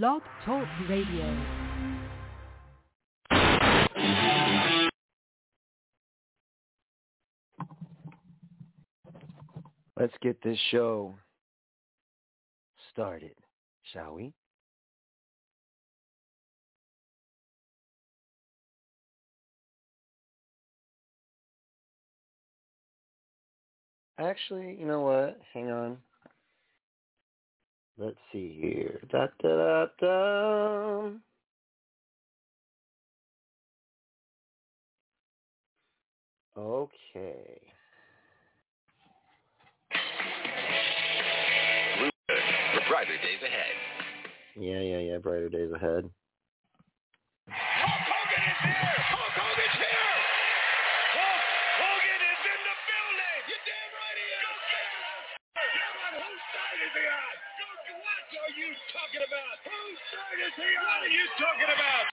Blog Talk Radio. Let's get this show started, shall we? Actually, you know what? Hang on. Let's see here. Da da da da. Okay. Brighter days ahead. Yeah, yeah, yeah. Brighter days ahead. Hulk Hogan is here! Talking about? Whose side is he on? What are you talking about?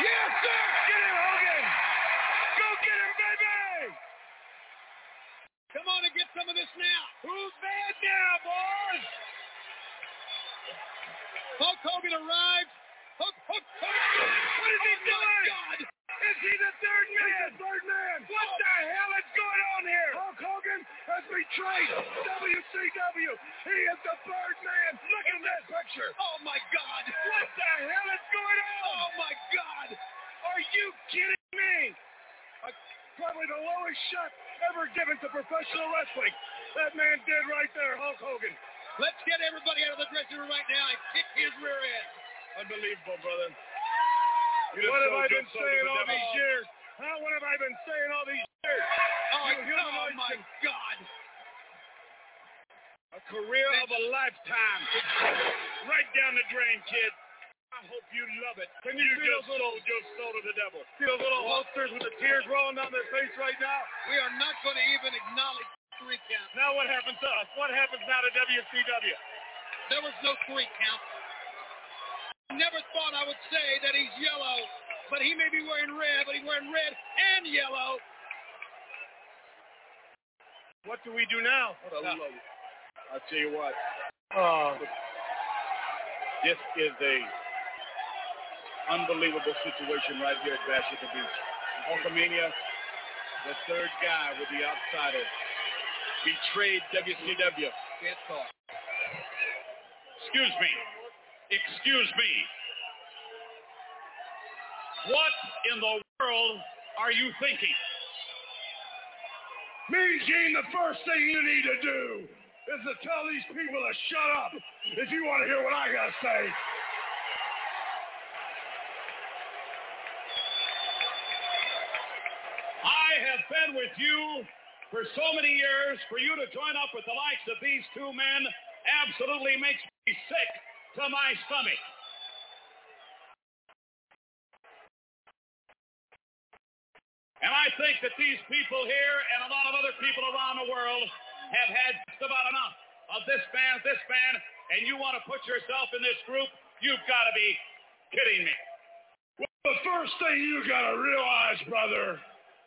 Yes, sir! Get him, Hogan! Go get him, baby! Come on and get some of this now! Who's bad now, boys? Hulk Hogan arrived. Hulk, Hulk, Hogan. What is he oh, doing? God. Is he the third man? He's the third man. What the hell is going on here? Hulk Hogan has WCW. He is the third man. Look at that picture. Oh my God. What the hell is going on? Oh my God. Are you kidding me? Uh, probably the lowest shot ever given to professional wrestling. That man did right there, Hulk Hogan. Let's get everybody out of the dressing room right now and kick his rear end. Unbelievable, brother. What have I been saying all these years? Huh? What have I been saying all these years? Oh, oh my God. A career of a lifetime. Right down the drain, kid. I hope you love it. Can you, you just sold your soul to the devil? See those little Hulksters with the tears rolling down their face right now? We are not going to even acknowledge three count. Now what happens to us? What happens now to WCW? There was no three count. I never thought I would say that he's yellow, but he may be wearing red, but he's wearing red and yellow. What do we do now? What a load. I'll tell you what. Oh, this is a unbelievable situation right here at Bash at the Beach. Hulkamania, the third guy with the outsider, betrayed WCW. Excuse me. Excuse me. What in the world are you thinking? Me, Gene, the first thing you need to do is to tell these people to shut up if you want to hear what I got to say. I have been with you for so many years. For you to join up with the likes of these two men absolutely makes me sick to my stomach. And I think that these people here and a lot of other people around the world have had just about enough of this man, this man, and you want to put yourself in this group, you've got to be kidding me. Well, the first thing you got to realize, brother,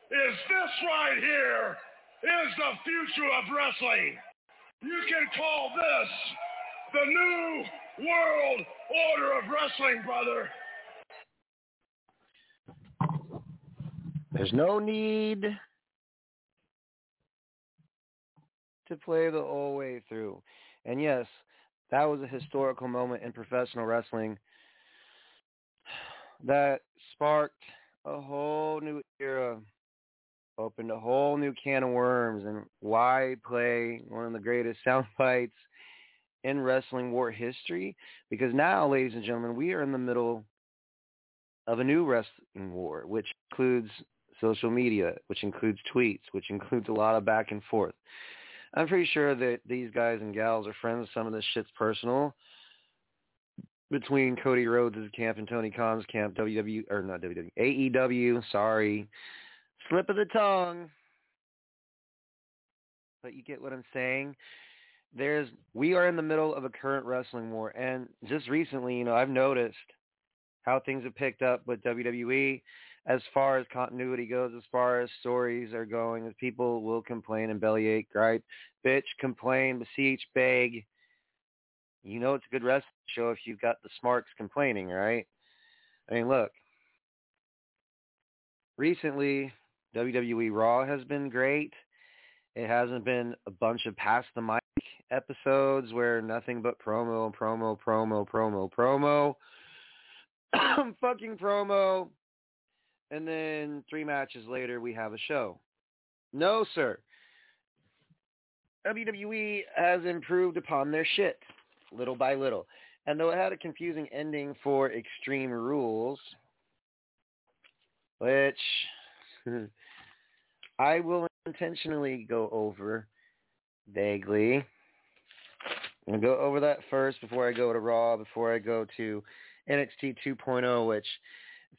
is this right here is the future of wrestling. You can call this the new world order of wrestling, brother. There's no need to play the whole way through. And yes, that was a historical moment in professional wrestling that sparked a whole new era, opened a whole new can of worms, and why play one of the greatest sound bites in wrestling war history? Because now, ladies and gentlemen, we are in the middle of a new wrestling war, which includes social media, which includes tweets, which includes a lot of back and forth. I'm pretty sure that these guys and gals are friends. Some of this shit's personal between Cody Rhodes' camp and Tony Khan's camp, WWE or not WWE, AEW. Sorry, slip of the tongue. But you get what I'm saying. There's we are in the middle of a current wrestling war, and just recently, you know, I've noticed how things have picked up with WWE as far as continuity goes, as far as stories are going, as people will complain and bellyache, gripe, bitch, complain, beseech, beg, You know it's a good wrestling show if you've got the smarks complaining, right? I mean, look. Recently, WWE Raw has been great. It hasn't been a bunch of past the mic episodes where nothing but promo, promo, promo, promo, promo, fucking promo, and then three matches later we have a show. No, sir. WWE has improved upon their shit little by little. And though it had a confusing ending for Extreme Rules, which I will intentionally go over vaguely. I'm going to go over that first before I go to Raw, before I go to NXT 2.0, which,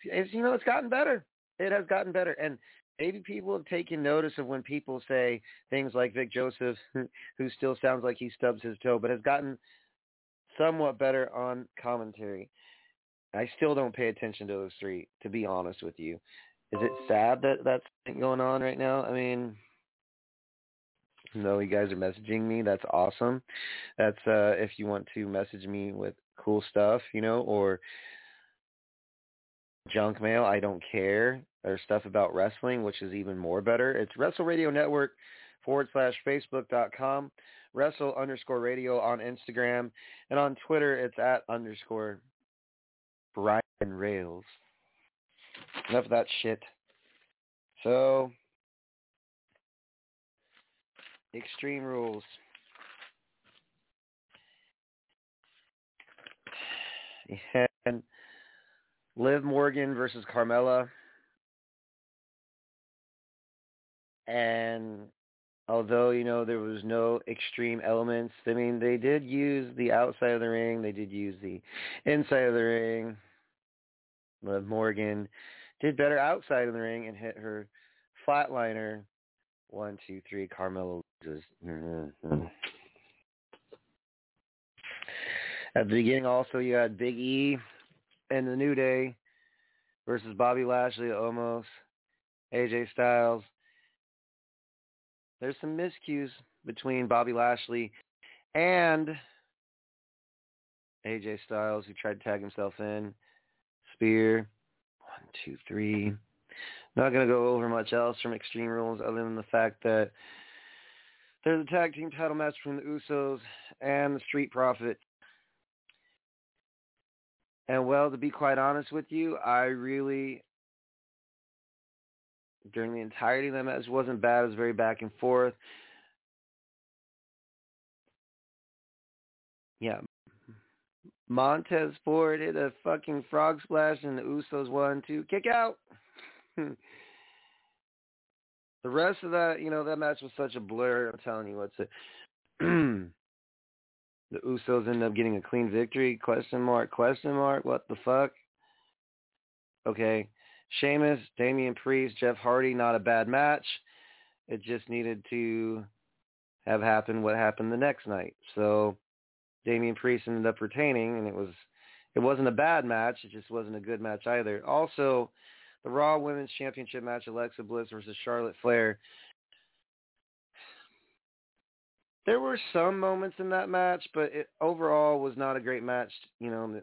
it's, you know, it's gotten better. It has gotten better. And maybe people have taken notice of when people say things like Vic Joseph, who still sounds like he stubs his toe, but has gotten somewhat better on commentary. I still don't pay attention to those three, to be honest with you. Is it sad that that's going on right now? I mean, no, you guys are messaging me. That's awesome. That's uh if you want to message me with cool stuff, you know, or junk mail, I don't care. Or stuff about wrestling, which is even more better. It's Wrestle Radio Network forward slash Facebook dot com, Wrestle underscore radio on Instagram, and on Twitter it's at underscore Brian Rails. Enough of that shit. So, Extreme Rules. And Liv Morgan versus Carmella. And although, you know, there was no extreme elements, I mean, they did use the outside of the ring. They did use the inside of the ring. Liv Morgan did better outside of the ring and hit her flatliner. One, two, three. Carmella loses. At the beginning, also you had Big E and the New Day versus Bobby Lashley, almost AJ Styles. There's some miscues between Bobby Lashley and AJ Styles, who tried to tag himself in. Spear. One, two, three. Not going to go over much else from Extreme Rules other than the fact that there's a tag team title match between the Usos and the Street Profits. And well, to be quite honest with you, I really, during the entirety of the match, wasn't bad. It was very back and forth. Yeah, Montez Ford hit a fucking frog splash and the Usos won to kick out. the rest of that, you know, that match was such a blur. I'm telling you what's it. the Usos end up getting a clean victory? Question mark, question mark. What the fuck? Okay. Sheamus, Damian Priest, Jeff Hardy, not a bad match. It just needed to have happened what happened the next night. So Damian Priest ended up retaining, and it was it wasn't a bad match. It just wasn't a good match either. Also, the Raw Women's Championship match, Alexa Bliss versus Charlotte Flair. There were some moments in that match, but it overall was not a great match. You know,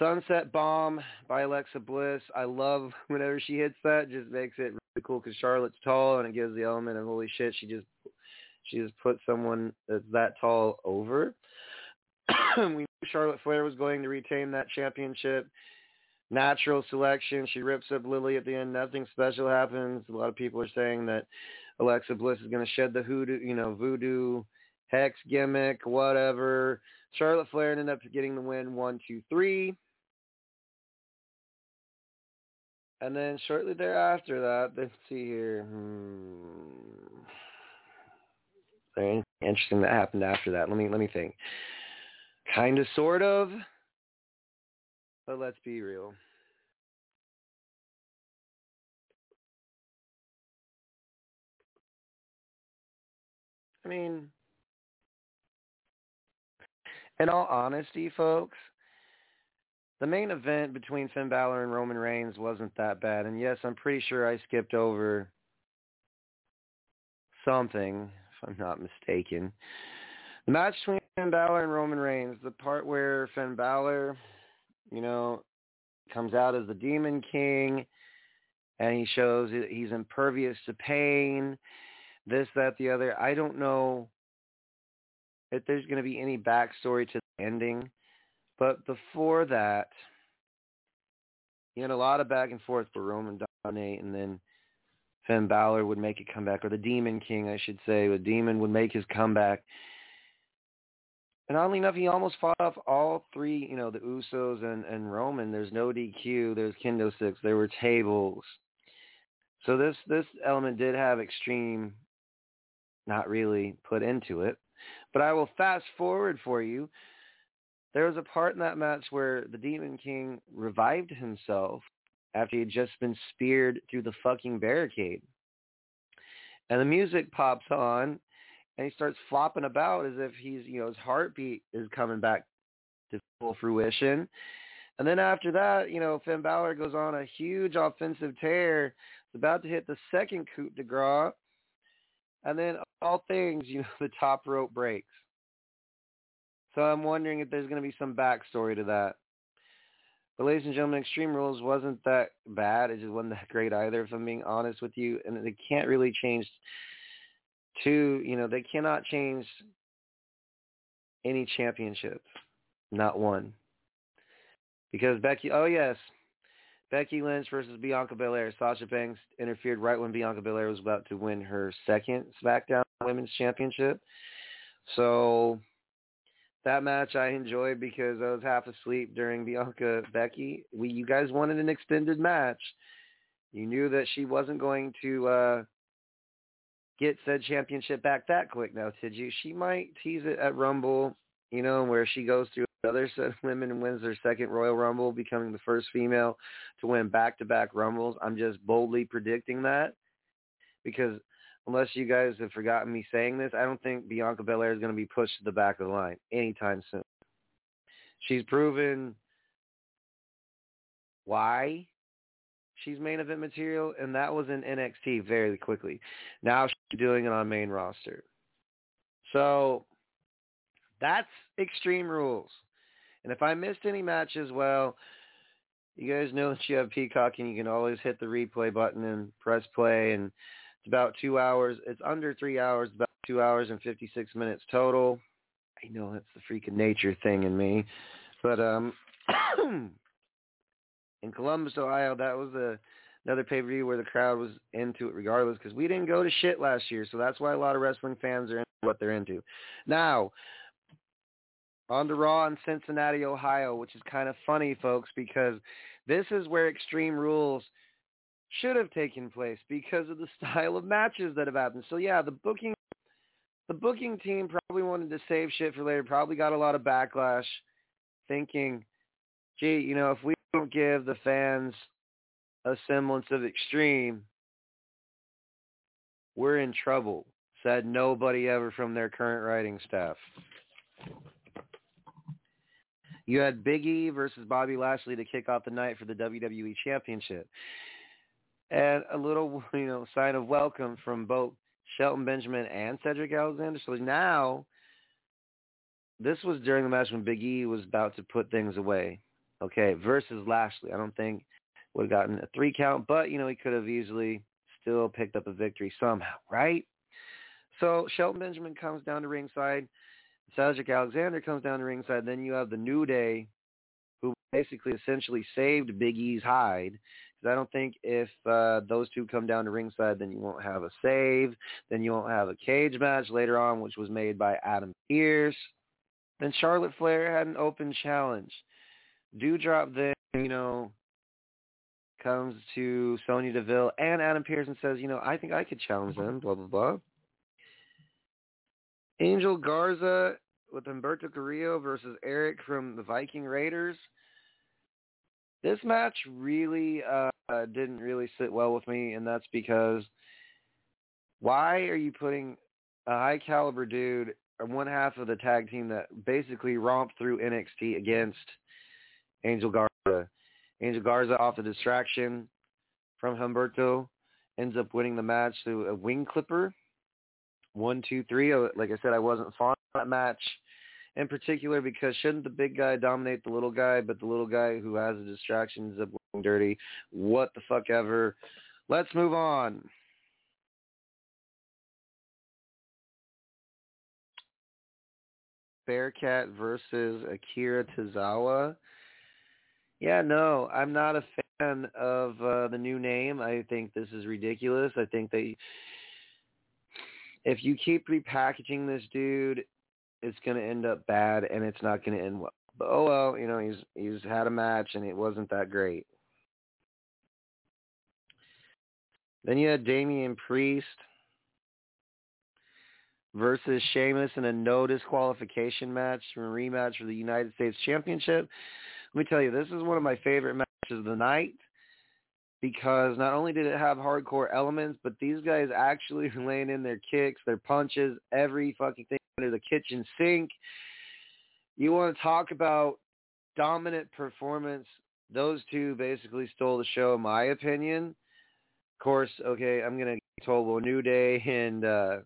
Sunset Bomb by Alexa Bliss. I love whenever she hits that. Just makes it really cool because Charlotte's tall and it gives the element of holy shit. She just she just put someone that's that tall over. we knew Charlotte Flair was going to retain that championship. Natural selection. She rips up Lily at the end. Nothing special happens. A lot of people are saying that Alexa Bliss is going to shed the hoodoo, you know, voodoo hex gimmick, whatever. Charlotte Flair ended up getting the win one, two, three. And then shortly thereafter that, let's see here. Hmm interesting that happened after that? Let me let me think. Kind of, sort of, but let's be real. I mean, in all honesty, folks, the main event between Finn Balor and Roman Reigns wasn't that bad. And yes, I'm pretty sure I skipped over something if I'm not mistaken. The match between Finn Balor and Roman Reigns, the part where Finn Balor, you know, comes out as the Demon King, and he shows he's impervious to pain, this, that, the other. I don't know if there's going to be any backstory to the ending, but before that, you had a lot of back and forth for Roman dominate, and then Finn Balor would make a comeback, or the Demon King, I should say. The Demon would make his comeback. And oddly enough, he almost fought off all three, you know, the Usos and, and Roman. There's no DQ. There's kendo sticks. There were tables. So this this element did have extreme, not really put into it. But I will fast forward for you. There was a part in that match where the Demon King revived himself after he had just been speared through the fucking barricade. And the music pops on and he starts flopping about as if he's, you know, his heartbeat is coming back to full fruition. And then after that, you know, Finn Balor goes on a huge offensive tear. It's about to hit the second coup de grace. And then all things, you know, the top rope breaks. So I'm wondering if there's going to be some backstory to that. But ladies and gentlemen, Extreme Rules wasn't that bad. It just wasn't that great either, if I'm being honest with you. And they can't really change two, you know, they cannot change any championship. Not one. Because Becky, oh yes, Becky Lynch versus Bianca Belair. Sasha Banks interfered right when Bianca Belair was about to win her second SmackDown Women's Championship. So that match I enjoyed because I was half asleep during Bianca Becky. We you guys wanted an extended match. You knew that she wasn't going to uh get said championship back that quick now, did you? She might tease it at Rumble, you know, where she goes through another of women wins their second Royal Rumble, becoming the first female to win back-to-back Rumbles. I'm just boldly predicting that because unless you guys have forgotten me saying this, I don't think Bianca Belair is going to be pushed to the back of the line anytime soon. She's proven why she's main event material, and that was in NXT very quickly. Now she's doing it on main roster. So that's Extreme Rules. And if I missed any matches, well, you guys know that you have Peacock and you can always hit the replay button and press play and it's about two hours. It's under three hours, about two hours and 56 minutes total. I know that's the freaking nature thing in me. But um in Columbus, Ohio, that was a another pay-per-view where the crowd was into it regardless because we didn't go to shit last year. So that's why a lot of wrestling fans are into what they're into. Now, on to Raw in Cincinnati, Ohio, which is kind of funny, folks, because this is where Extreme Rules should have taken place because of the style of matches that have happened. So yeah, the booking the booking team probably wanted to save shit for later, probably got a lot of backlash thinking, gee, you know, if we don't give the fans a semblance of extreme, we're in trouble, said nobody ever from their current writing staff. You had Big E versus Bobby Lashley to kick off the night for the WWE Championship. And a little, you know, sign of welcome from both Shelton Benjamin and Cedric Alexander. So now, this was during the match when Big E was about to put things away. Okay, versus Lashley. I don't think would have gotten a three count, but, you know, he could have easily still picked up a victory somehow, right? So Shelton Benjamin comes down to ringside. Cedric Alexander comes down to ringside. Then you have the New Day, who basically essentially saved Big E's hide. Because I don't think if uh, those two come down to ringside, then you won't have a save. Then you won't have a cage match later on, which was made by Adam Pearce. Then Charlotte Flair had an open challenge. Doudrop then, you know, comes to Sonya Deville and Adam Pearce and says, you know, I think I could challenge them, blah, blah, blah. Angel Garza with Humberto Carrillo versus Erik from the Viking Raiders. This match really uh, didn't really sit well with me, and that's because why are you putting a high caliber dude one half of the tag team that basically romped through NXT against Angel Garza? Angel Garza off the distraction from Humberto ends up winning the match through a wing clipper one, two, three. Uh, like I said, I wasn't fond of that match in particular because shouldn't the big guy dominate the little guy, but the little guy who has the distractions of looking dirty? What the fuck ever. Let's move on. Bearcat versus Akira Tozawa. Yeah, no, I'm not a fan of uh, the new name. I think this is ridiculous. I think they, if you keep repackaging this dude, it's going to end up bad, and it's not going to end well. But oh well, you know he's he's had a match, and it wasn't that great. Then you had Damian Priest versus Sheamus in a no disqualification match, a rematch for the United States Championship. Let me tell you, this is one of my favorite matches of the night because not only did it have hardcore elements, but these guys actually were laying in their kicks, their punches, every fucking thing under the kitchen sink. You want to talk about dominant performance? Those two basically stole the show, in my opinion. Of course, okay, I'm gonna get told well, New Day and uh,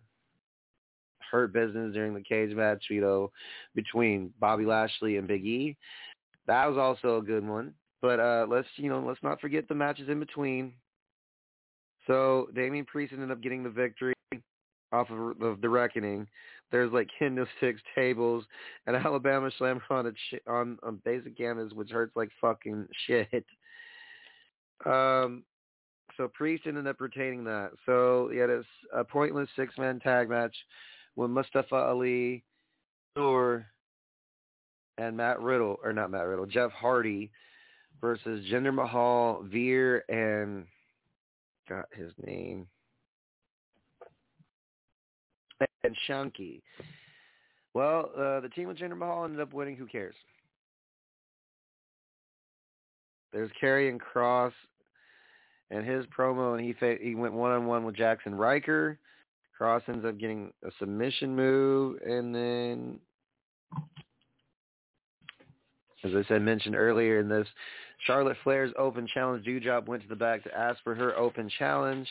Hurt Business during the cage match, you know, between Bobby Lashley and Big E. That was also a good one. But uh, let's you know let's not forget the matches in between. So Damian Priest ended up getting the victory off of, of the Reckoning. There's like kendo sticks, tables, and Alabama Slam on a on on basic canvas, which hurts like fucking shit. Um, so Priest ended up retaining that. So he had a, pointless six man tag match with Mustafa Ali, or and Matt Riddle, or not Matt Riddle, Jeff Hardy versus Jinder Mahal, Veer, and got his name. And Shanky. Well, uh, the team with Jinder Mahal ended up winning. Who cares? There's Karrion Kross and his promo, and he fa- he went one on one with Jackson Ryker. Kross ends up getting a submission move, and then, as I said mentioned earlier in this, Charlotte Flair's open challenge. Doudrop went to the back to ask for her open challenge.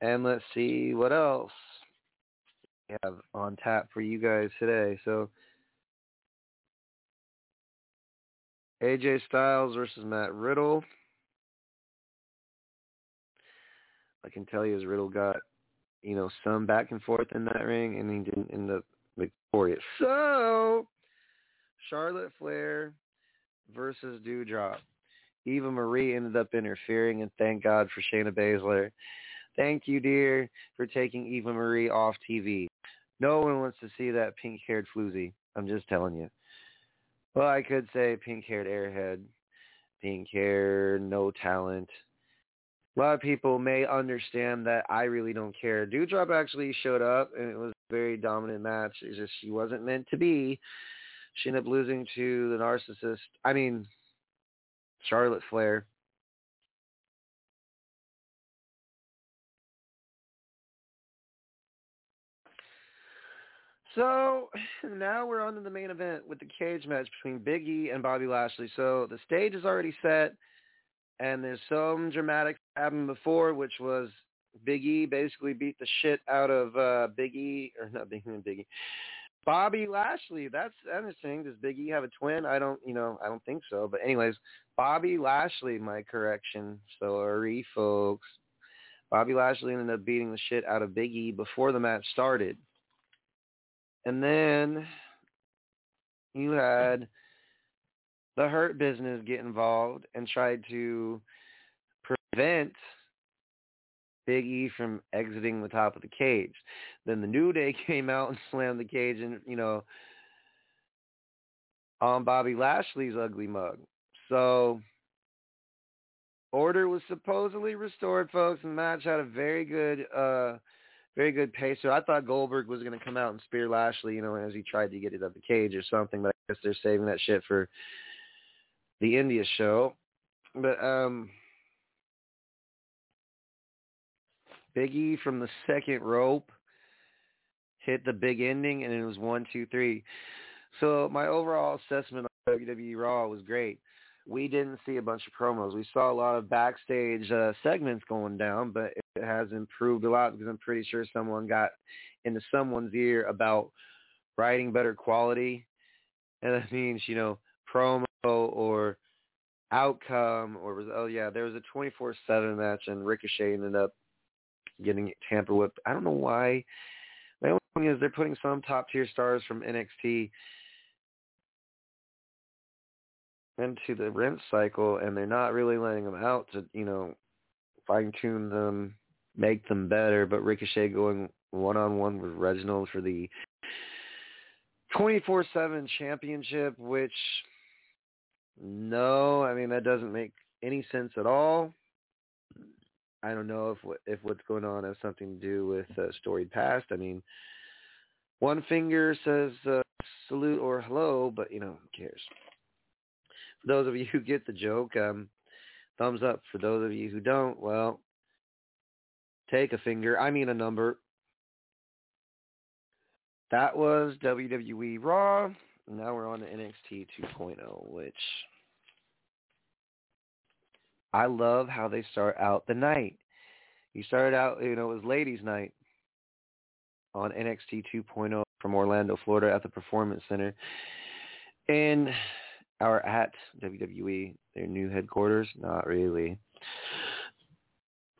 And let's see what else we have on tap for you guys today. So AJ Styles versus Matt Riddle. I can tell you as Riddle got, you know, some back and forth in that ring and he didn't end up victorious. So Charlotte Flair versus Doudrop. Eva Marie ended up interfering, and thank God for Shayna Baszler. Thank you, dear, for taking Eva Marie off TV. No one wants to see that pink-haired floozy. I'm just telling you. Well, I could say pink-haired airhead, pink-haired, no talent. A lot of people may understand that I really don't care. Doudrop actually showed up, and it was a very dominant match. It's just she wasn't meant to be. She ended up losing to the narcissist. I mean, Charlotte Flair. So now we're on to the main event with the cage match between Big E and Bobby Lashley. So the stage is already set, and there's some dramatic happened before, which was Big E basically beat the shit out of uh, Big E, or not Big E, Big E, Bobby Lashley. That's interesting. Does Big E have a twin? I don't, you know, I don't think so. But anyways, Bobby Lashley, my correction. Sorry, folks. Bobby Lashley ended up beating the shit out of Big E before the match started. And then you had the Hurt Business get involved and tried to prevent Big E from exiting the top of the cage. Then the New Day came out and slammed the cage and, you know, on Bobby Lashley's ugly mug. So order was supposedly restored, folks, and the match had a very good uh very good pace. So I thought Goldberg was gonna come out and spear Lashley, you know, as he tried to get it up the cage or something, but I guess they're saving that shit for the India show. But um Biggie from the second rope hit the big ending, and it was one, two, three. So my overall assessment of WWE Raw was great. we didn't see a bunch of promos. We saw a lot of backstage uh, segments going down, but it has improved a lot because I'm pretty sure someone got into someone's ear about writing better quality, and that means you know promo or outcome or oh yeah there was a 24/7 match and Ricochet ended up getting tamper with. I don't know why. My only thing is they're putting some top tier stars from NXT into the rent cycle and they're not really letting them out to, you know, fine tune them, make them better. But Ricochet going one on one with Reginald for the 24 7 championship, which no, I mean, that doesn't make any sense at all. I don't know if if what's going on has something to do with uh, storied past. I mean, one finger says uh, salute or hello, but you know, who cares? For those of you who get the joke, um, thumbs up. For those of you who don't, well, take a finger. I mean a number. That was WWE Raw. Now we're on to NXT 2.0, which I love how they start out the night. You started out, you know, it was ladies' night on NXT 2.0 from Orlando, Florida at the Performance Center. And our at WWE, their new headquarters? Not really.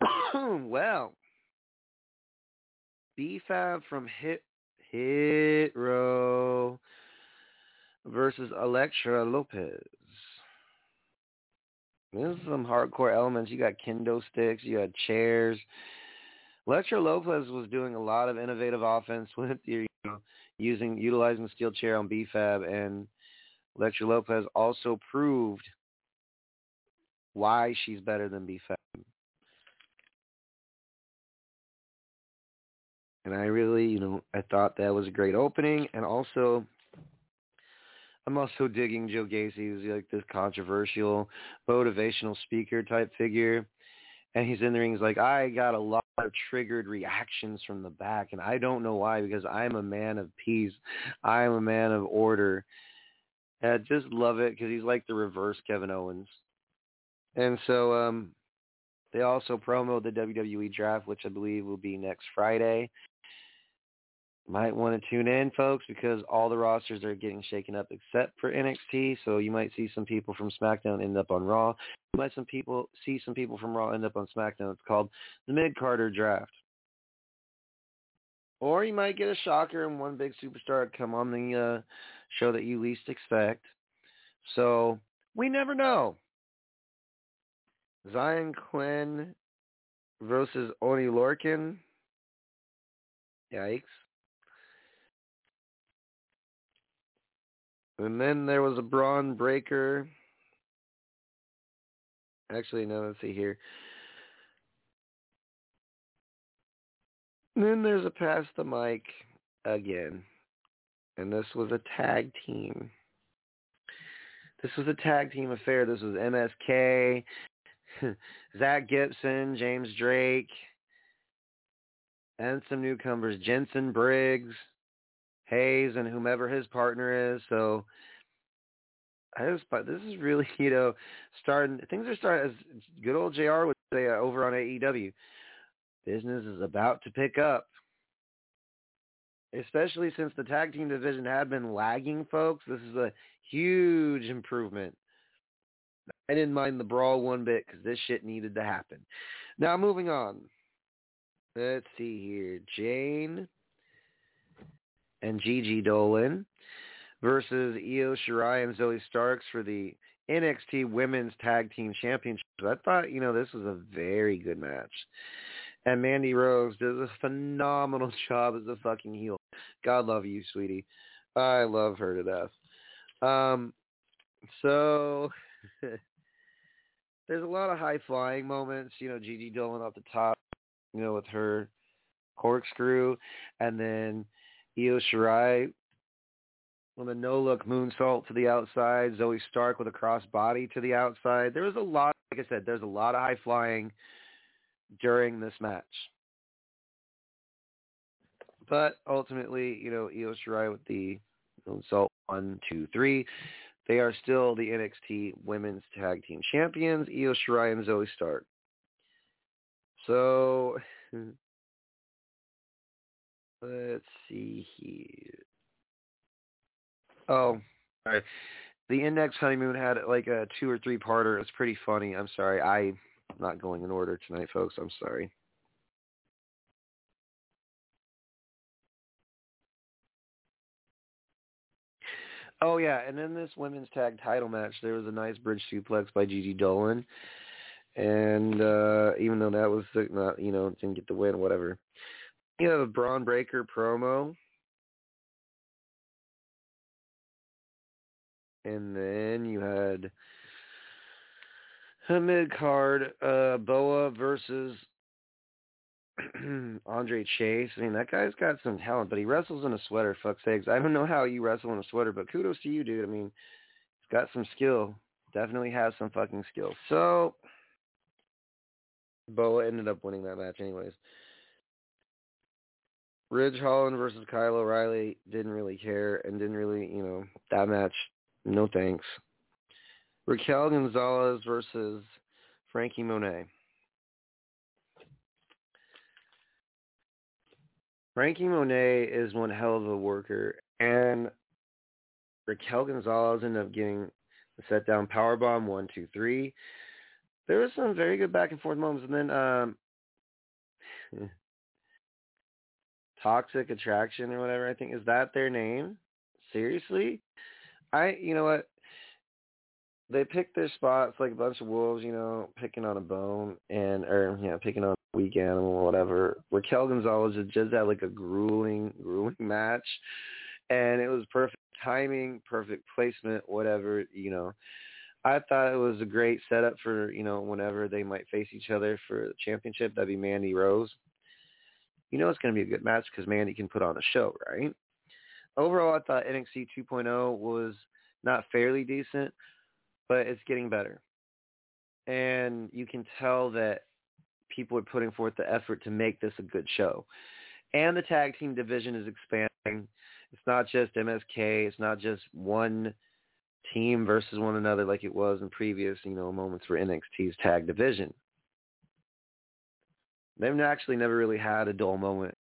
well, B-Fab from Hit Hit Row versus Elektra Lopez. There's some hardcore elements. You got kendo sticks. You had chairs. Elektra Lopez was doing a lot of innovative offense with you know, using utilizing the steel chair on B-Fab, and Elektra Lopez also proved why she's better than B-Fab. And I really, you know, I thought that was a great opening, and also I'm also digging Joe Gacy. He's like this controversial, motivational speaker type figure. And he's in the ring. He's like, I got a lot of triggered reactions from the back, and I don't know why because I'm a man of peace. I'm a man of order. And I just love it because he's like the reverse Kevin Owens. And so um, they also promo the WWE draft, which I believe will be next Friday might want to tune in, folks, because all the rosters are getting shaken up except for NXT. So you might see some people from SmackDown end up on Raw. You might some people see some people from Raw end up on SmackDown. It's called the Mid Carter Draft. Or you might get a shocker and one big superstar come on the uh, show that you least expect. So we never know. Xyon Quinn versus Oni Lorcan. Yikes. And then there was a Bron Breakker. Actually, no, let's see here. And then there's a pass the mic again. And this was a tag team. This was a tag team affair. This was MSK, Zach Gibson, James Drake, and some newcomers, Jensen Briggs. Hayes and whomever his partner is. So I just, but this is really, you know, starting, things are starting, as good old JR would say uh, over on AEW, business is about to pick up. Especially since the tag team division had been lagging, folks. This is a huge improvement. I didn't mind the brawl one bit because this shit needed to happen. Now, moving on. Let's see here. Jayne and Gigi Dolin versus Io Shirai and Zoey Starks for the NXT Women's Tag Team Championship. I thought, you know, this was a very good match. And Mandy Rose does a phenomenal job as a fucking heel. God love you, sweetie. I love her to death. Um, so there's a lot of high flying moments. You know, Gigi Dolin off the top, you know, with her corkscrew, and then Io Shirai with a no-look moonsault to the outside. Zoey Stark with a cross body to the outside. There was a lot, like I said, there's a lot of high flying during this match. But ultimately, you know, Io Shirai with the moonsault one, two, three. They are still the NXT Women's Tag Team Champions, Io Shirai and Zoey Stark. So let's see here. Oh, all right. The Index honeymoon had like a two or three parter. It's pretty funny. I'm sorry. I'm not going in order tonight, folks. I'm sorry. Oh yeah, and in this women's tag title match, there was a nice bridge suplex by Gigi Dolin, and uh even though that was not, you know, didn't get the win, whatever. You know, the Bron Breakker promo, and then you had a mid card uh, Boa versus Andre Chase. I mean, that guy's got some talent, but he wrestles in a sweater. Fuck sakes. I don't know how you wrestle in a sweater, but kudos to you, dude. I mean, he's got some skill. Definitely has some fucking skill. So, Boa ended up winning that match, anyways. Ridge Holland versus Kyle O'Reilly didn't really care and didn't really, you know, that match, no thanks. Raquel Gonzalez versus Frankie Monet. Frankie Monet is one hell of a worker, and Raquel Gonzalez ended up getting the set down power bomb one, two, three. There was some very good back and forth moments, and then um, Toxic Attraction or whatever I think is that their name? Seriously, I you know what they pick their spots like a bunch of wolves, you know, picking on a bone and or yeah, picking on a weak animal or whatever. Raquel Gonzalez just had like a grueling, grueling match, and it was perfect timing, perfect placement, whatever you know. I thought it was a great setup for you know whenever they might face each other for the championship. That'd be Mandy Rose. You know it's going to be a good match because Mandy can put on a show, right? Overall, I thought NXT 2.0 was not fairly decent, but it's getting better. And you can tell that people are putting forth the effort to make this a good show. And the tag team division is expanding. It's not just MSK. It's not just one team versus one another like it was in previous, you know, moments for NXT's tag division. They've actually never really had a dull moment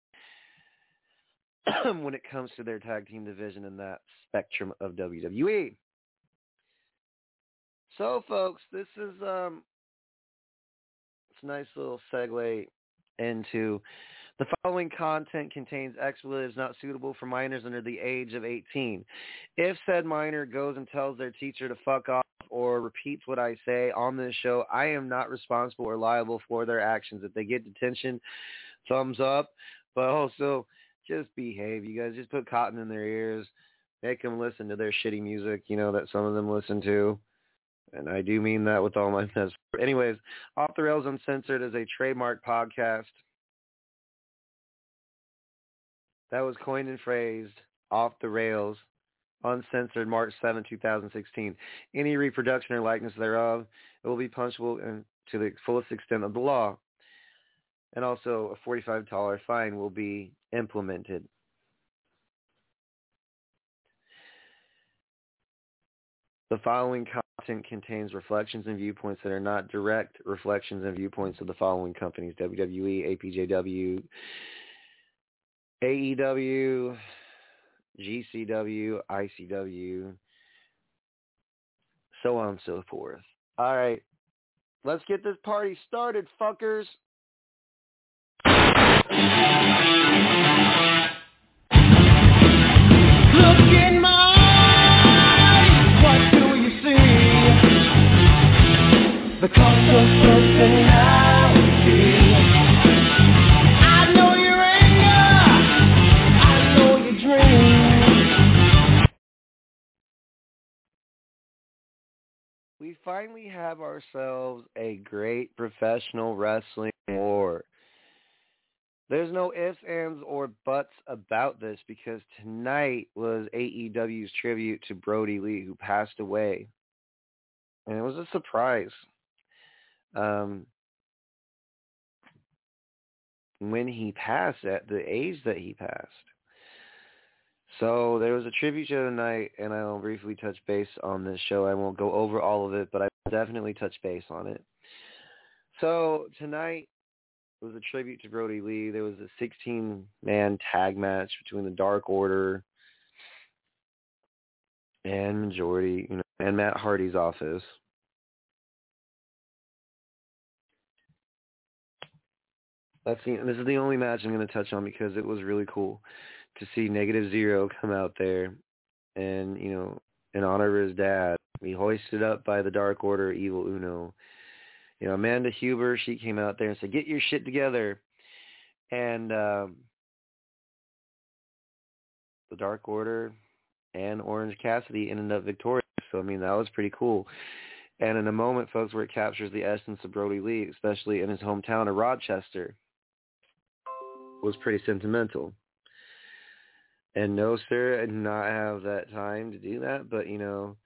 when it comes to their tag team division in that spectrum of WWE. So, folks, this is um, it's a nice little segue into the following content contains expletives not suitable for minors under the age of 18. If said minor goes and tells their teacher to fuck off or repeats what I say on this show, I am not responsible or liable for their actions. If they get detention, thumbs up, but also just behave. You guys just put cotton in their ears, make them listen to their shitty music, you know, that some of them listen to and I do mean that with all my best. Anyways, Off the Rails Uncensored is a trademark podcast that was coined and phrased off the rails, uncensored, March 7, 2016. Any reproduction or likeness thereof it will be punishable uh, to the fullest extent of the law. And also a $45 fine will be implemented. The following content contains reflections and viewpoints that are not direct reflections and viewpoints of the following companies, WWE, APJW, AEW, GCW, ICW, so on and so forth. All right. Let's get this party started, fuckers. Finally have ourselves a great professional wrestling war. There's no ifs, ands, or buts about this because tonight was AEW's tribute to Brodie Lee, who passed away. And it was a surprise. Um, when he passed at the age that he passed. So there was a tribute show tonight, and I'll briefly touch base on this show. I won't go over all of it, but I definitely touch base on it. So tonight was a tribute to Brodie Lee. There was a 16-man tag match between the Dark Order and Majority, you know, and Matt Hardy's office. That's the, this is the only match I'm going to touch on because it was really cool to see Negative Zero come out there and, you know, in honor of his dad, be hoisted up by the Dark Order, Evil Uno. You know, Amanda Huber, she came out there and said, get your shit together. And um, the Dark Order and Orange Cassidy ended up victorious. So, I mean, that was pretty cool. And in a moment, folks, where it captures the essence of Brodie Lee, especially in his hometown of Rochester, was pretty sentimental. And no, sir, I do not have that time to do that. But, you know,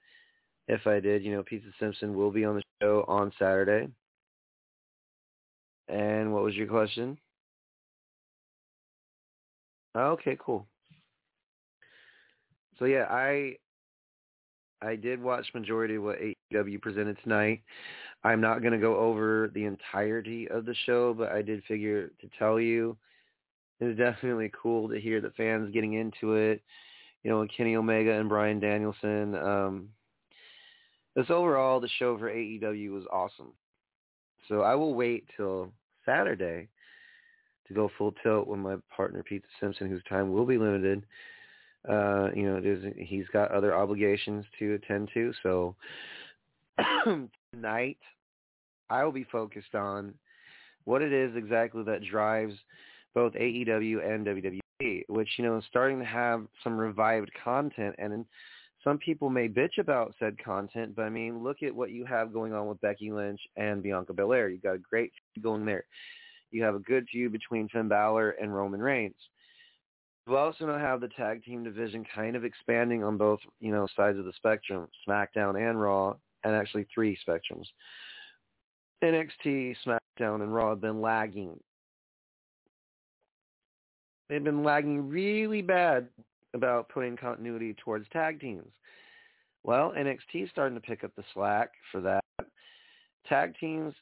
if I did, you know, Pete Simpson will be on the show on Saturday. And what was your question? Okay, cool. So yeah, I I did watch majority of what AEW presented tonight. I'm not going to go over the entirety of the show, but I did figure to tell you it's definitely cool to hear the fans getting into it. You know, Kenny Omega and Bryan Danielson. Um, this overall, the show for AEW was awesome. So I will wait till Saturday to go full tilt with my partner Pete Simpson, whose time will be limited. Uh, you know, he's got other obligations to attend to. So tonight, I will be focused on what it is exactly that drives both AEW and WWE, which, you know, is starting to have some revived content. And some people may bitch about said content, but I mean, look at what you have going on with Becky Lynch and Bianca Belair. You've got a great feud going there. You have a good feud between Finn Balor and Roman Reigns. You also now have the tag team division kind of expanding on both, you know, sides of the spectrum, SmackDown and Raw, and actually three spectrums. NXT, SmackDown, and Raw have been lagging They've been lagging really bad about putting continuity towards tag teams. Well, NXT is starting to pick up the slack for that. Tag teams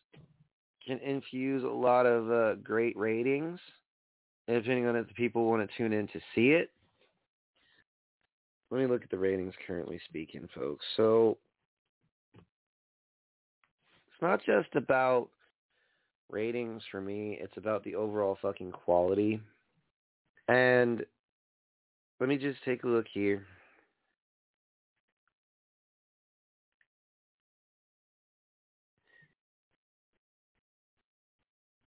can infuse a lot of uh, great ratings, depending on if the people want to tune in to see it. Let me look at the ratings currently speaking, folks. So it's not just about ratings for me. It's about the overall fucking quality and let me just take a look here.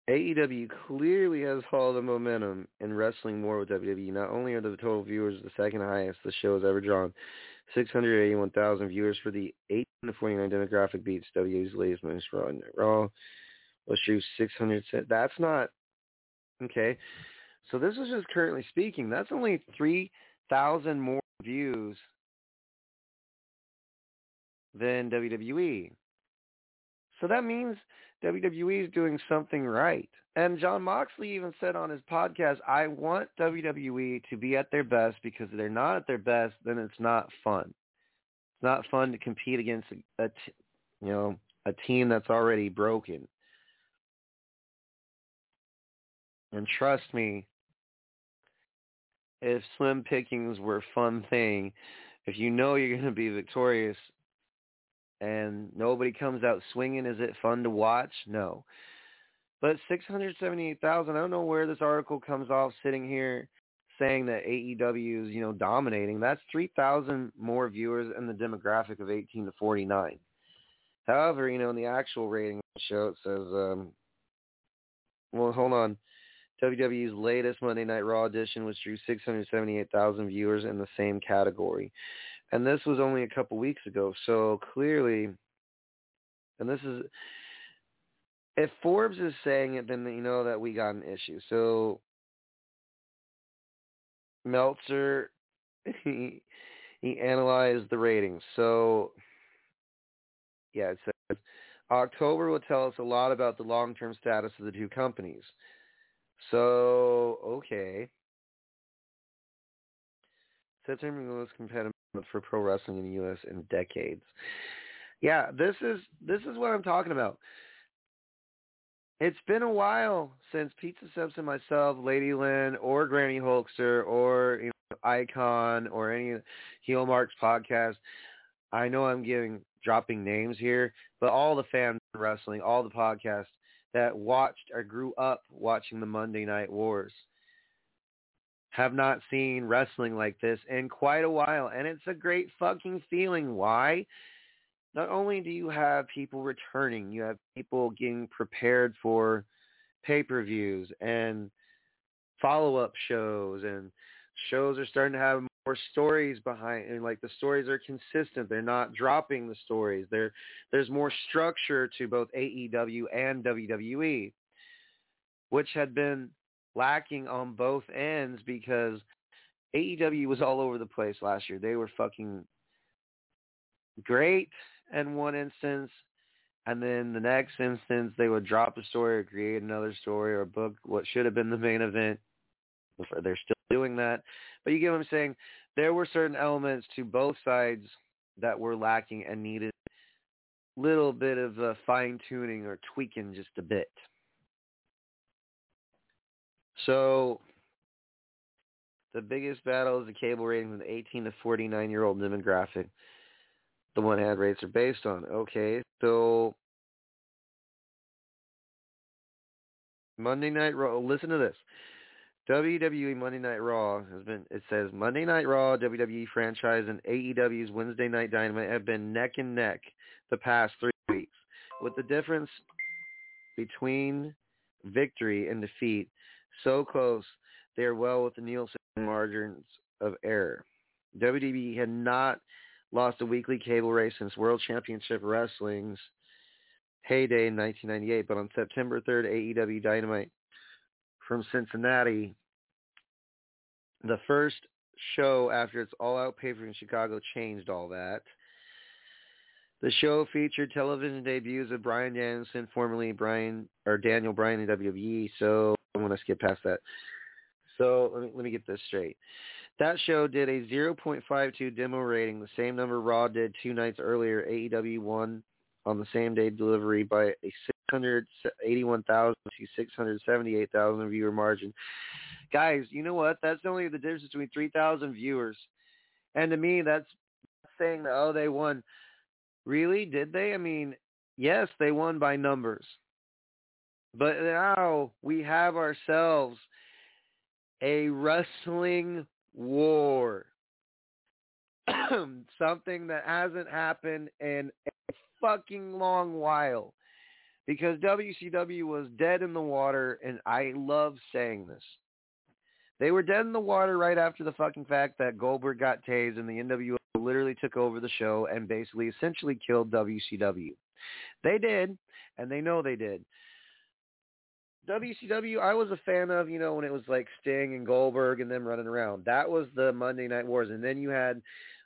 AEW clearly has all the momentum in wrestling more with WWE. Not only are the total viewers the second highest the show has ever drawn, 681,000 viewers for the 18 to 49 demographic beats WWE's latest most Raw. Raw was true 600. That's not okay. So this is just currently speaking. That's only 3,000 more views than WWE. So that means WWE is doing something right. And Jon Moxley even said on his podcast, I want WWE to be at their best because if they're not at their best, then it's not fun. It's not fun to compete against a, a t- you know, a team that's already broken. And trust me, if slim pickings were a fun thing, if you know you're going to be victorious and nobody comes out swinging, is it fun to watch? No. But 678,000, I don't know where this article comes off sitting here saying that AEW is, you know, dominating. That's 3,000 more viewers in the demographic of 18 to 49. However, you know, in the actual rating show, it says, um, well, hold on. WWE's latest Monday Night Raw edition, which drew 678,000 viewers in the same category. And this was only a couple weeks ago. So clearly, and this is, if Forbes is saying it, then you know that we got an issue. So Meltzer, he, he analyzed the ratings. So, yeah, it says, October will tell us a lot about the long-term status of the two companies. So, okay. September most competitive for pro wrestling in the U.S. in decades. Yeah, this is this is what I'm talking about. It's been a while since Pizza Subs and myself, Lady Lynn, or Granny Hulkster, or you know, Icon, or any Heel Marks podcast. I know I'm giving dropping names here, but all the fan wrestling, all the podcasts that watched or grew up watching the Monday Night Wars have not seen wrestling like this in quite a while, and it's a great fucking feeling. Why? not only do you have people returning, you have people getting prepared for pay-per-views and follow-up shows and shows are starting to have more stories behind and like the stories are consistent. They're not dropping the stories. There there's more structure to both AEW and WWE which had been lacking on both ends because AEW was all over the place last year. They were fucking great in one instance, and then the next instance they would drop a story or create another story or book what should have been the main event. They're still doing that, but you get what I'm saying. There were certain elements to both sides that were lacking and needed a little bit of uh, fine tuning or tweaking just a bit. So the biggest battle is the cable ratings of the 18 to 49 year old demographic the one ad rates are based on. Okay, so Monday Night Raw. Listen to this. WWE Monday Night Raw has been. It says Monday Night Raw, WWE franchise, and AEW's Wednesday Night Dynamite have been neck and neck the past three weeks, with the difference between victory and defeat so close they are well with the Nielsen margins of error. WWE had not lost a weekly cable race since World Championship Wrestling's heyday in 1998. But on September 3rd, AEW Dynamite from Cincinnati, the first show after its all-out pay-per-view in Chicago changed all that. The show featured television debuts of Bryan Danielson, formerly Brian or Daniel Bryan in WWE. So I'm to skip past that. So let me let me get this straight. That show did a 0.52 demo rating, the same number Raw did two nights earlier. AEW won on the same day delivery by a 681,000 to 678,000 viewer margin. Guys, you know what? That's only the difference between 3,000 viewers. And to me, that's saying that, oh, they won. Really? Did they? I mean, yes, they won by numbers. But now we have ourselves a wrestling war. Something that hasn't happened in a fucking long while. Because WCW was dead in the water, and I love saying this. They were dead in the water right after the fucking fact that Goldberg got tased and the NWO literally took over the show and basically essentially killed WCW. They did, and they know they did. WCW, I was a fan of, you know, when it was like Sting and Goldberg and them running around. That was the Monday Night Wars. And then you had,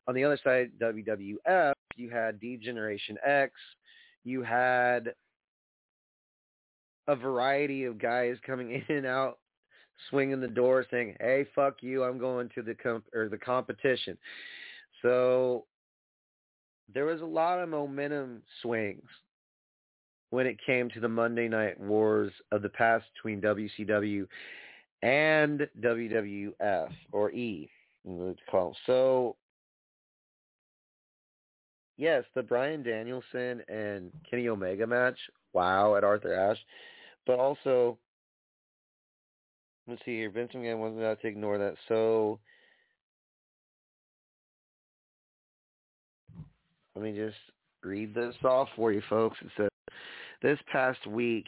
on the other side, WWF, you had D-Generation X, you had a variety of guys coming in and out, swinging the door saying, hey, fuck you, I'm going to the comp- or the competition. So there was a lot of momentum swings when it came to the Monday Night Wars of the past between WCW and WWF or E, let's call. So, yes, the Bryan Danielson and Kenny Omega match, wow, at Arthur Ashe, but also, let's see here, Vince McMahon wasn't about to ignore that. So, let me just read this off for you folks. It says, this past week,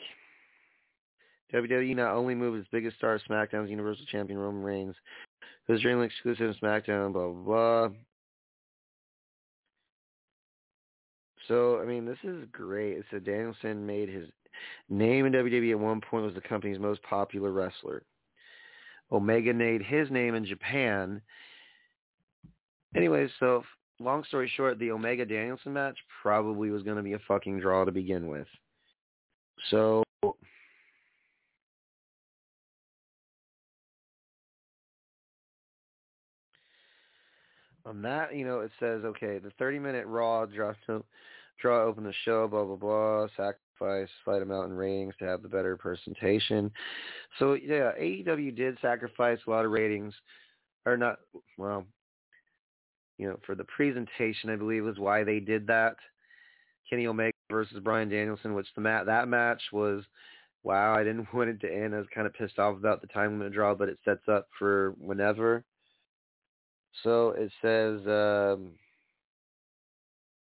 WWE not only moved its biggest star SmackDown's Universal Champion Roman Reigns, who's dreaming exclusive SmackDown, blah, blah, blah. So, I mean, this is great. It said Danielson made his name in WWE at one point was the company's most popular wrestler. Omega made his name in Japan. Anyways, so long story short, the Omega Danielson match probably was going to be a fucking draw to begin with. So on that, you know, it says, okay, the 30-minute Raw draw, draw open the show, blah, blah, blah, sacrifice fight them out in ratings to have the better presentation. So, yeah, AEW did sacrifice a lot of ratings, or not, well, you know, for the presentation, I believe was why they did that. Kenny Omega versus Bryan Danielson, which the mat that match was wow, I didn't want it to end. I was kind of pissed off about the time limit draw, but it sets up for whenever. So it says um,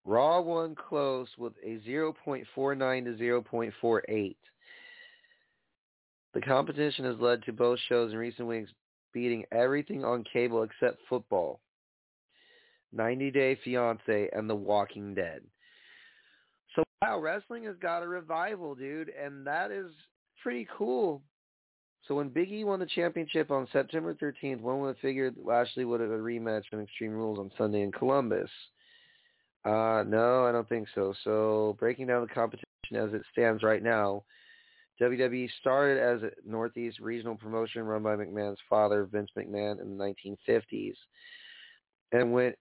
Raw won close with a 0.49 to 0.48. The competition has led to both shows in recent weeks beating everything on cable except football, 90 Day Fiance, and The Walking Dead. So wow, wrestling has got a revival, dude, and that is pretty cool. So when Big E won the championship on September 13th, one would have figured Lashley would have a rematch from Extreme Rules on Sunday in Columbus. Uh, no, I don't think so. So breaking down the competition as it stands right now, WWE started as a Northeast regional promotion run by McMahon's father, Vince McMahon, in the 1950s, and went,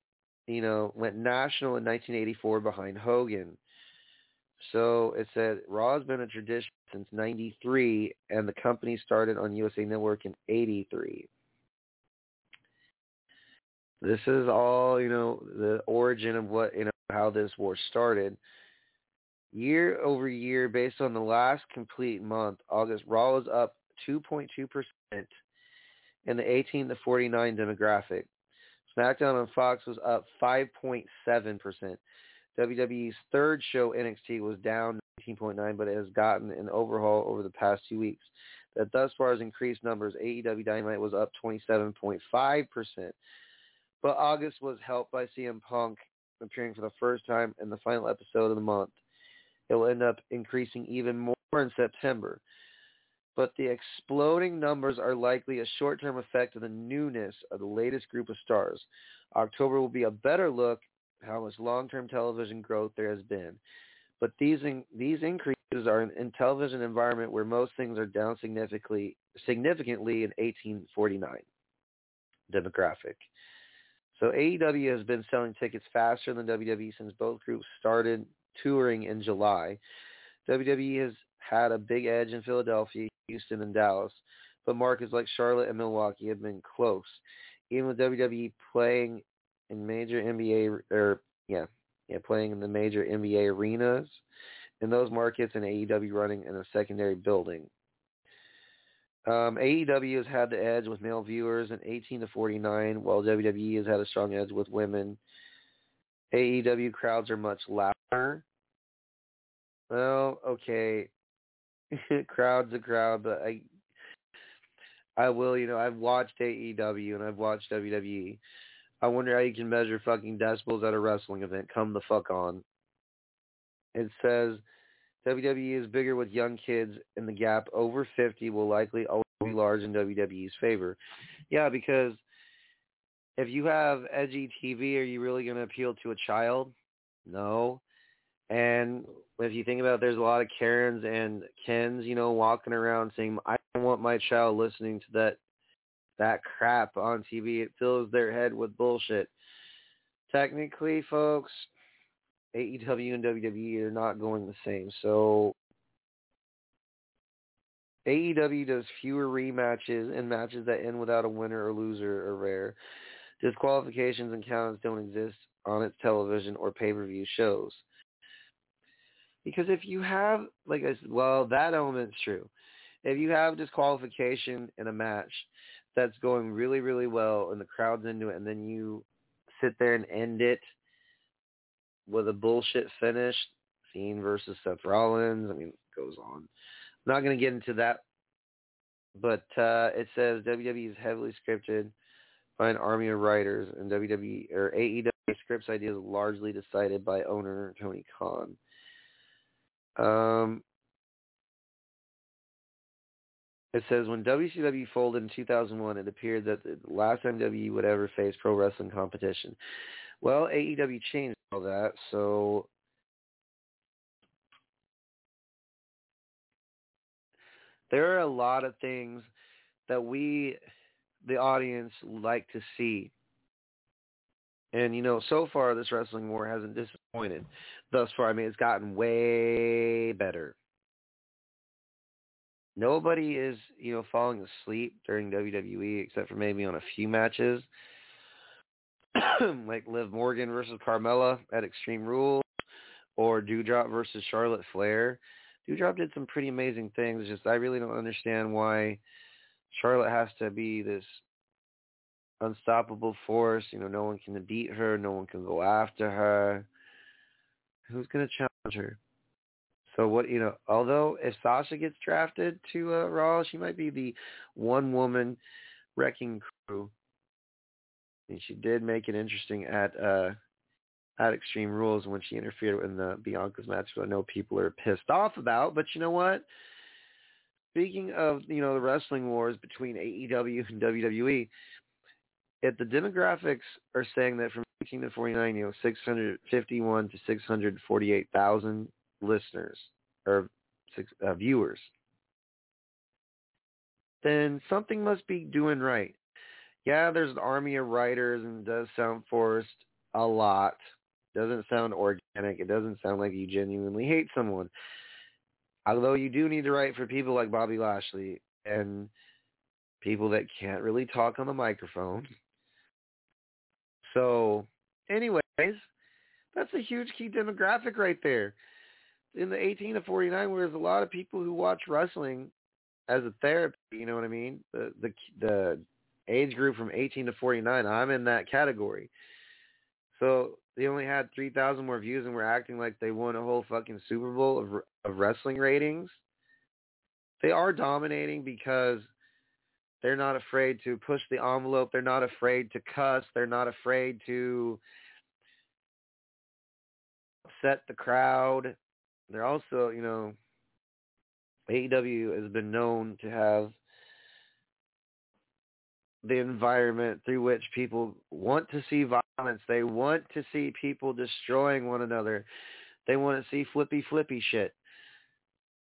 you know, went national in 1984 behind Hogan. So it said Raw has been a tradition since 93 and the company started on USA Network in 83. This is all, you know, the origin of what, you know, how this war started. Year over year, based on the last complete month, August, Raw is up 2.2% in the 18 to 49 demographic. SmackDown on Fox was up 5.7%. WWE's third show, NXT, was down 19.9, but it has gotten an overhaul over the past two weeks. That thus far has increased numbers. AEW Dynamite was up 27.5%. But August was helped by CM Punk appearing for the first time in the final episode of the month. It will end up increasing even more in September. But the exploding numbers are likely a short-term effect of the newness of the latest group of stars. October will be a better look at how much long-term television growth there has been. But these in, these increases are in, in television environment where most things are down significantly significantly in 1849 demographic. So AEW has been selling tickets faster than WWE since both groups started touring in July. WWE has had a big edge in Philadelphia, Houston, and Dallas, but markets like Charlotte and Milwaukee have been close. Even with WWE playing in major NBA or yeah, yeah, playing in the major NBA arenas in those markets and AEW running in a secondary building. Um, AEW has had the edge with male viewers in 18 to 49, while WWE has had a strong edge with women. AEW crowds are much louder. Well, okay, crowd's a crowd, but I, I will, you know, I've watched AEW and I've watched WWE. I wonder how you can measure fucking decibels at a wrestling event. Come the fuck on. It says WWE is bigger with young kids, and the gap over 50 will likely always be large in WWE's favor. Yeah, because if you have edgy TV, are you really going to appeal to a child? No. And if you think about it, there's a lot of Karens and Kens, you know, walking around saying, I don't want my child listening to that that crap on TV. It fills their head with bullshit. Technically, folks, AEW and WWE are not going the same. So AEW does fewer rematches and matches that end without a winner or loser are rare. Disqualifications and countouts don't exist on its television or pay-per-view shows. Because if you have, like I said, well, that element's true. If you have disqualification in a match, that's going really, really well and the crowd's into it and then you sit there and end it with a bullshit finish, Fiend versus Seth Rollins, I mean, it goes on. I'm not going to get into that, but uh, it says WWE is heavily scripted by an army of writers, and WWE or AEW scripts ideas largely decided by owner Tony Khan. Um, It says when WCW folded in 2001, it appeared that the last time WWE would ever face pro wrestling competition. Well, AEW changed all that, so there are a lot of things that we, the audience, like to see And you know, so far this wrestling war hasn't disappointed. Thus far, I mean, it's gotten way better. Nobody is, you know, falling asleep during WWE except for maybe on a few matches, like Liv Morgan versus Carmella at Extreme Rules, or Doudrop versus Charlotte Flair. Doudrop did some pretty amazing things. Just I really don't understand why Charlotte has to be this unstoppable force. You know, no one can beat her. No one can go after her. Who's going to challenge her? So what you know? Although if Sasha gets drafted to uh, Raw, she might be the one woman wrecking crew. And she did make it interesting at uh, at Extreme Rules when she interfered in the Bianca's match, which I know people are pissed off about. But you know what? Speaking of you know the wrestling wars between AEW and WWE, if the demographics are saying that from 18 to 49, you know, 651 to 648,000 listeners or six, uh, viewers, then something must be doing right. Yeah, there's an army of writers and it does sound forced a lot. Doesn't sound organic. It doesn't sound like you genuinely hate someone. Although you do need to write for people like Bobby Lashley and people that can't really talk on the microphone. So, anyways, that's a huge key demographic right there. In the 18 to 49, where there's a lot of people who watch wrestling as a therapy, you know what I mean? The the the age group from 18 to 49, I'm in that category. So they only had 3,000 more views and were acting like they won a whole fucking Super Bowl of, of wrestling ratings. They are dominating because they're not afraid to push the envelope. They're not afraid to cuss. They're not afraid to upset the crowd. They're also, you know, AEW has been known to have the environment through which people want to see violence. They want to see people destroying one another. They want to see flippy flippy shit.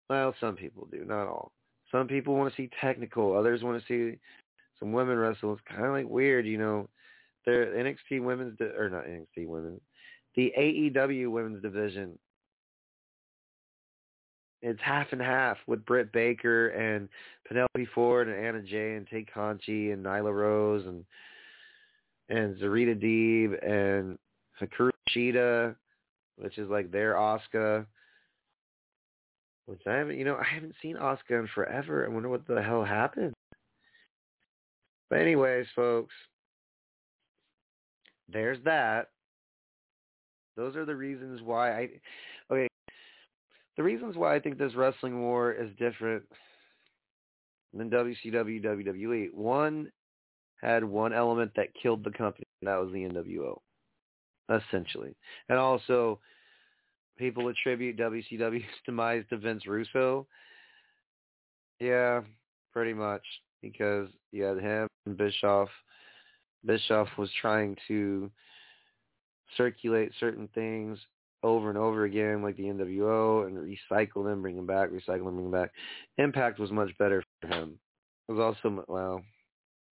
Well, some people do, not all. Some people want to see technical. Others want to see some women wrestle. It's kind of like weird, you know. The NXT women's di- or not NXT women, the AEW women's division it's half and half with Britt Baker and Penelope Ford and Anna Jay and Tay Conti and Nyla Rose and and Zarita Deeb and Hikaru Shida, which is like their Asuka. Which I haven't, you know, I haven't seen Asuka in forever. I wonder what the hell happened. But anyways, folks, there's that. Those are the reasons why I. The reasons why I think this wrestling war is different than WCW, WWE. One had one element that killed the company, and that was the NWO, essentially. And also, people attribute WCW's demise to Vince Russo. Yeah, pretty much, because you had him and Bischoff. Bischoff was trying to circulate certain things over and over again, like the NWO, and recycle them, bring them back, recycle them, bring them back. Impact was much better for him. It was also well,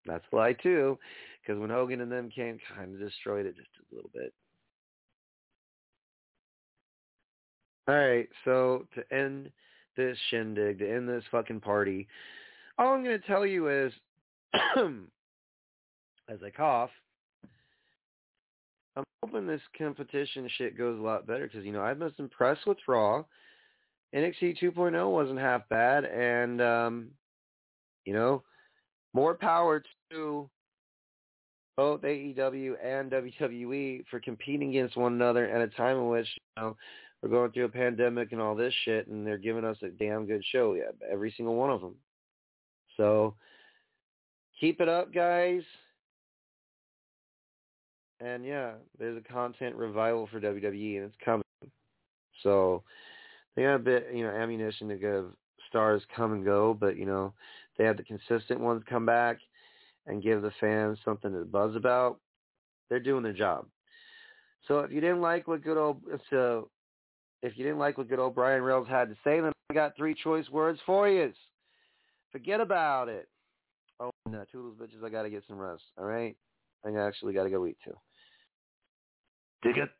that's why too, because when Hogan and them came, kind of destroyed it just a little bit. All right, so to end this shindig, to end this fucking party, all I'm going to tell you is, as I cough, I'm hoping this competition shit goes a lot better because you know I've been impressed with Raw. NXT 2.0 wasn't half bad, and um, you know, more power to both AEW and WWE for competing against one another at a time in which you know we're going through a pandemic and all this shit, and they're giving us a damn good show. Yeah, every single one of them. So keep it up, guys. And yeah, there's a content revival for WWE, and it's coming. So they got a bit, you know, ammunition to give stars come and go, but you know, they have the consistent ones come back and give the fans something to buzz about. They're doing their job. So if you didn't like what good old so if you didn't like what good old Brian Rails had to say, then I got three choice words for you. Forget about it. Oh no, toodles bitches, I gotta get some rest. All right, I actually gotta go eat too. Dig it?